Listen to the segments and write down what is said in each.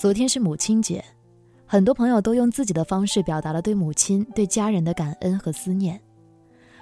昨天是母亲节，很多朋友都用自己的方式表达了对母亲、对家人的感恩和思念。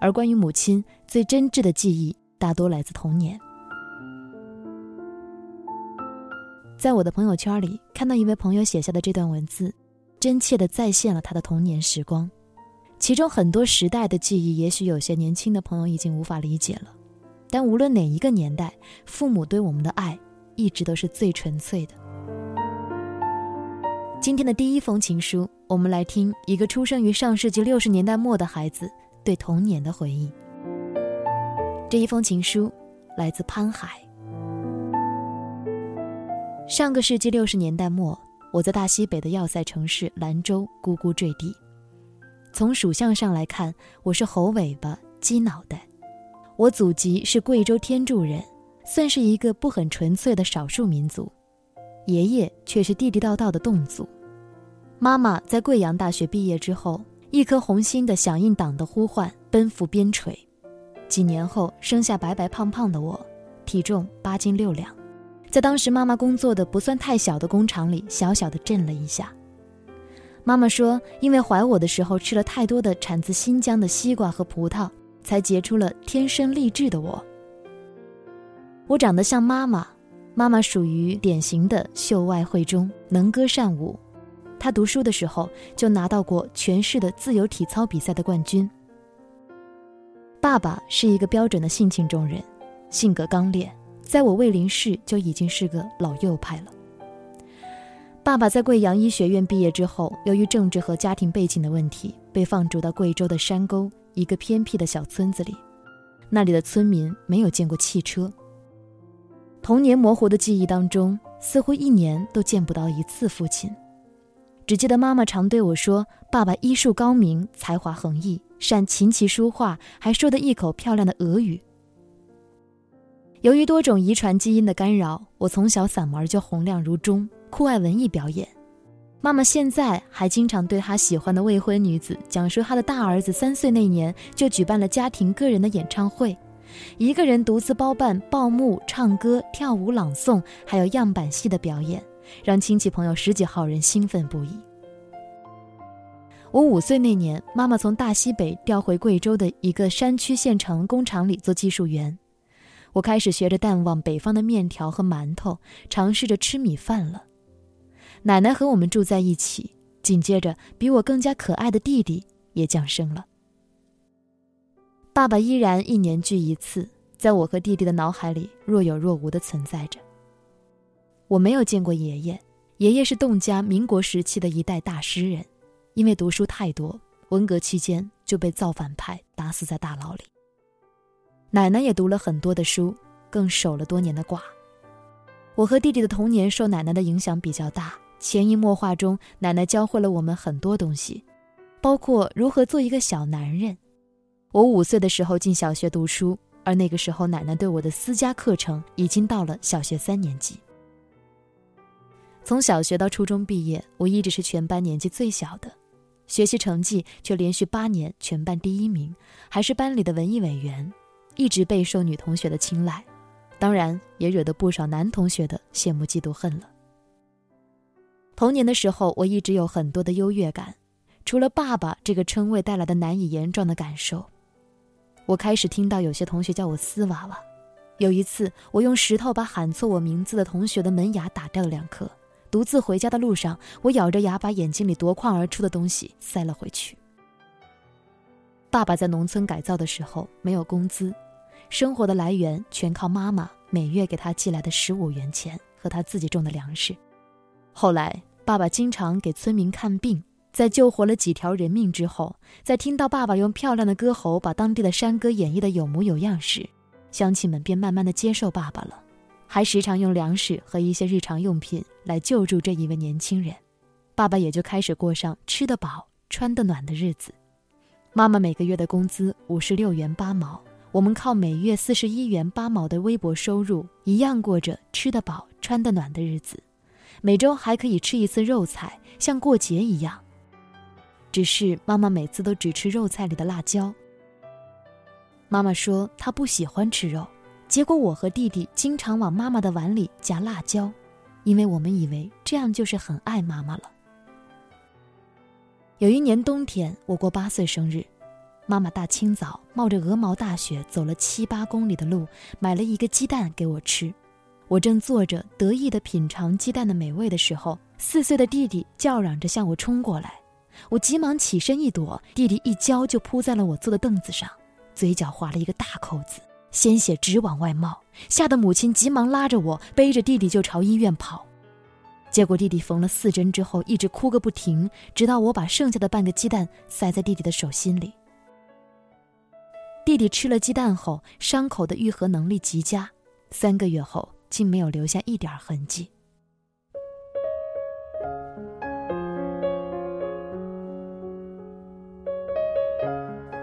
而关于母亲最真挚的记忆，大多来自童年。在我的朋友圈里，看到一位朋友写下的这段文字，真切地再现了他的童年时光。其中很多时代的记忆，也许有些年轻的朋友已经无法理解了。但无论哪一个年代，父母对我们的爱，一直都是最纯粹的。今天的第一封情书，我们来听一个出生于上世纪六十年代末的孩子对童年的回忆。这一封情书来自潘海。上个世纪六十年代末，我在大西北的要塞城市兰州咕咕坠地。从属相上来看，我是猴尾巴鸡脑袋。我祖籍是贵州天柱人，算是一个不很纯粹的少数民族。爷爷却是地地道道的侗族，妈妈在贵阳大学毕业之后，一颗红心的响应党的呼唤，奔赴边陲。几年后生下白白胖胖的我，体重八斤六两，在当时妈妈工作的不算太小的工厂里，小小的震了一下。妈妈说，因为怀我的时候吃了太多的产自新疆的西瓜和葡萄，才结出了天生丽质的我。我长得像妈妈。妈妈属于典型的秀外慧中，能歌善舞。她读书的时候就拿到过全市的自由体操比赛的冠军。爸爸是一个标准的性情中人，性格刚烈，在我未临世就已经是个老右派了。爸爸在贵阳医学院毕业之后，由于政治和家庭背景的问题，被放逐到贵州的山沟一个偏僻的小村子里，那里的村民没有见过汽车。童年模糊的记忆当中，似乎一年都见不到一次父亲，只记得妈妈常对我说：“爸爸医术高明，才华横溢，善琴棋书画，还说得一口漂亮的俄语。”由于多种遗传基因的干扰，我从小嗓门就洪亮如钟，酷爱文艺表演。妈妈现在还经常对她喜欢的未婚女子讲述她的大儿子三岁那年就举办了家庭个人的演唱会。一个人独自包办报幕、唱歌、跳舞、朗诵，还有样板戏的表演，让亲戚朋友十几号人兴奋不已。我五岁那年，妈妈从大西北调回贵州的一个山区县城工厂里做技术员，我开始学着淡忘北方的面条和馒头，尝试着吃米饭了。奶奶和我们住在一起，紧接着比我更加可爱的弟弟也降生了。爸爸依然一年聚一次，在我和弟弟的脑海里若有若无地存在着。我没有见过爷爷，爷爷是侗家民国时期的一代大诗人，因为读书太多，文革期间就被造反派打死在大牢里。奶奶也读了很多的书，更守了多年的寡。我和弟弟的童年受奶奶的影响比较大，潜移默化中，奶奶教会了我们很多东西，包括如何做一个小男人。我五岁的时候进小学读书，而那个时候奶奶对我的私家课程已经到了小学三年级。从小学到初中毕业，我一直是全班年纪最小的，学习成绩却连续八年全班第一名，还是班里的文艺委员，一直备受女同学的青睐，当然也惹得不少男同学的羡慕嫉妒恨了。童年的时候，我一直有很多的优越感，除了爸爸这个称谓带来的难以言状的感受。我开始听到有些同学叫我丝娃娃。有一次，我用石头把喊错我名字的同学的门牙打掉了两颗。独自回家的路上，我咬着牙把眼睛里夺眶而出的东西塞了回去。爸爸在农村改造的时候没有工资，生活的来源全靠妈妈每月给他寄来的十五元钱和他自己种的粮食。后来，爸爸经常给村民看病。在救活了几条人命之后，在听到爸爸用漂亮的歌喉把当地的山歌演绎的有模有样时，乡亲们便慢慢的接受爸爸了，还时常用粮食和一些日常用品来救助这一位年轻人，爸爸也就开始过上吃得饱、穿得暖的日子。妈妈每个月的工资五十六元八毛，我们靠每月四十一元八毛的微薄收入，一样过着吃得饱、穿得暖的日子，每周还可以吃一次肉菜，像过节一样。只是妈妈每次都只吃肉菜里的辣椒。妈妈说她不喜欢吃肉，结果我和弟弟经常往妈妈的碗里夹辣椒，因为我们以为这样就是很爱妈妈了。有一年冬天，我过八岁生日，妈妈大清早冒着鹅毛大雪走了七八公里的路，买了一个鸡蛋给我吃。我正坐着得意地品尝鸡蛋的美味的时候，四岁的弟弟叫嚷着向我冲过来，我急忙起身一躲，弟弟一跤就扑在了我坐的凳子上，嘴角划了一个大口子，鲜血直往外冒，吓得母亲急忙拉着我背着弟弟就朝医院跑。结果弟弟缝了四针之后，一直哭个不停，直到我把剩下的半个鸡蛋塞在弟弟的手心里。弟弟吃了鸡蛋后，伤口的愈合能力极佳，三个月后竟没有留下一点痕迹。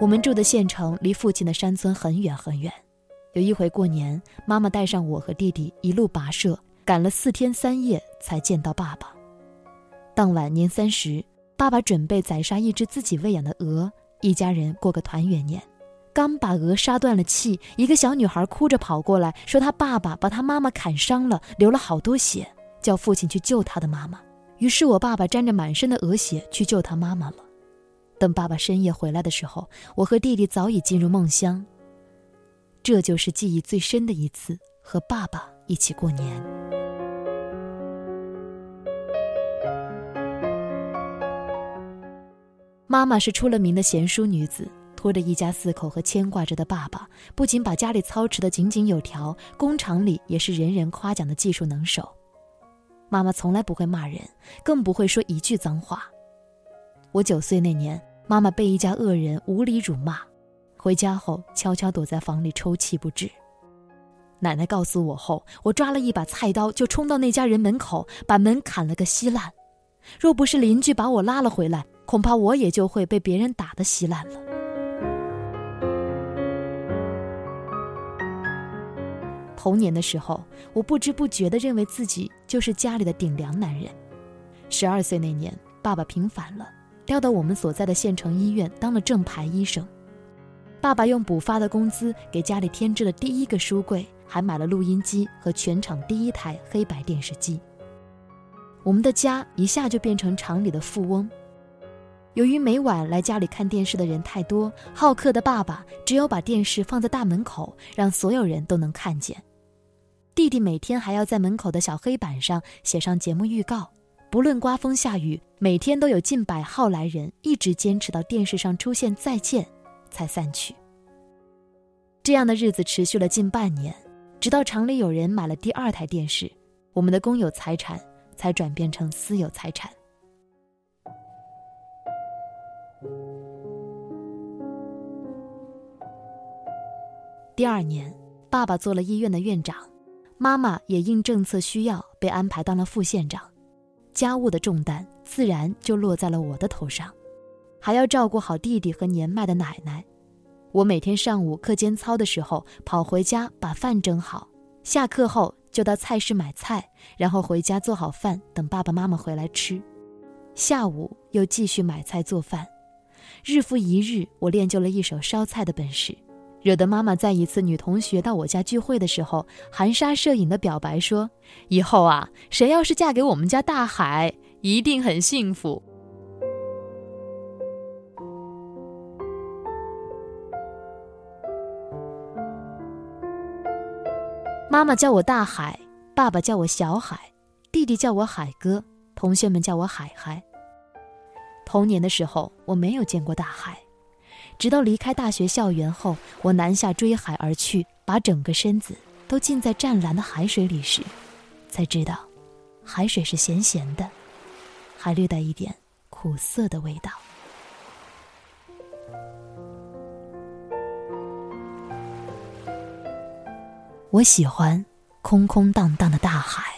我们住的县城离父亲的山村很远很远，有一回过年，妈妈带上我和弟弟一路跋涉。赶了四天三夜才见到爸爸。当晚年三十，爸爸准备宰杀一只自己喂养的鹅，一家人过个团圆年。刚把鹅杀断了气，一个小女孩哭着跑过来，说她爸爸把她妈妈砍伤了，流了好多血，叫父亲去救她的妈妈。于是我爸爸沾着满身的鹅血去救他妈妈了。等爸爸深夜回来的时候，我和弟弟早已进入梦乡。这就是记忆最深的一次和爸爸一起过年。妈妈是出了名的贤淑女子，拖着一家四口和牵挂着的爸爸，不仅把家里操持的井井有条，工厂里也是人人夸奖的技术能手。妈妈从来不会骂人，更不会说一句脏话。我九岁那年，妈妈被一家恶人无理辱骂，回家后悄悄躲在房里抽泣不止。奶奶告诉我后，我抓了一把菜刀就冲到那家人门口，把门砍了个稀烂。若不是邻居把我拉了回来。恐怕我也就会被别人打得稀烂了。童年的时候，我不知不觉地认为自己就是家里的顶梁男人。十二岁那年，爸爸平反了，调到我们所在的县城医院当了正牌医生。爸爸用补发的工资给家里添置了第一个书柜，还买了录音机和全厂第一台黑白电视机。我们的家一下就变成厂里的富翁。由于每晚来家里看电视的人太多，好客的爸爸只有把电视放在大门口，让所有人都能看见。弟弟每天还要在门口的小黑板上写上节目预告，不论刮风下雨，每天都有近百号来人，一直坚持到电视上出现再见，才散去。这样的日子持续了近半年，直到厂里有人买了第二台电视，我们的公有财产才转变成私有财产。第二年，爸爸做了医院的院长，妈妈也因政策需要被安排当了副县长，家务的重担自然就落在了我的头上，还要照顾好弟弟和年迈的奶奶。我每天上午课间操的时候跑回家把饭蒸好，下课后就到菜市买菜，然后回家做好饭等爸爸妈妈回来吃，下午又继续买菜做饭，日复一日，我练就了一手烧菜的本事。惹得妈妈在一次女同学到我家聚会的时候，含沙射影的表白说：“以后啊，谁要是嫁给我们家大海，一定很幸福。”妈妈叫我大海，爸爸叫我小海，弟弟叫我海哥，同学们叫我海海。童年的时候，我没有见过大海。直到离开大学校园后，我南下追海而去，把整个身子都浸在湛蓝的海水里时，才知道，海水是咸咸的，还略带一点苦涩的味道。我喜欢空空荡荡的大海。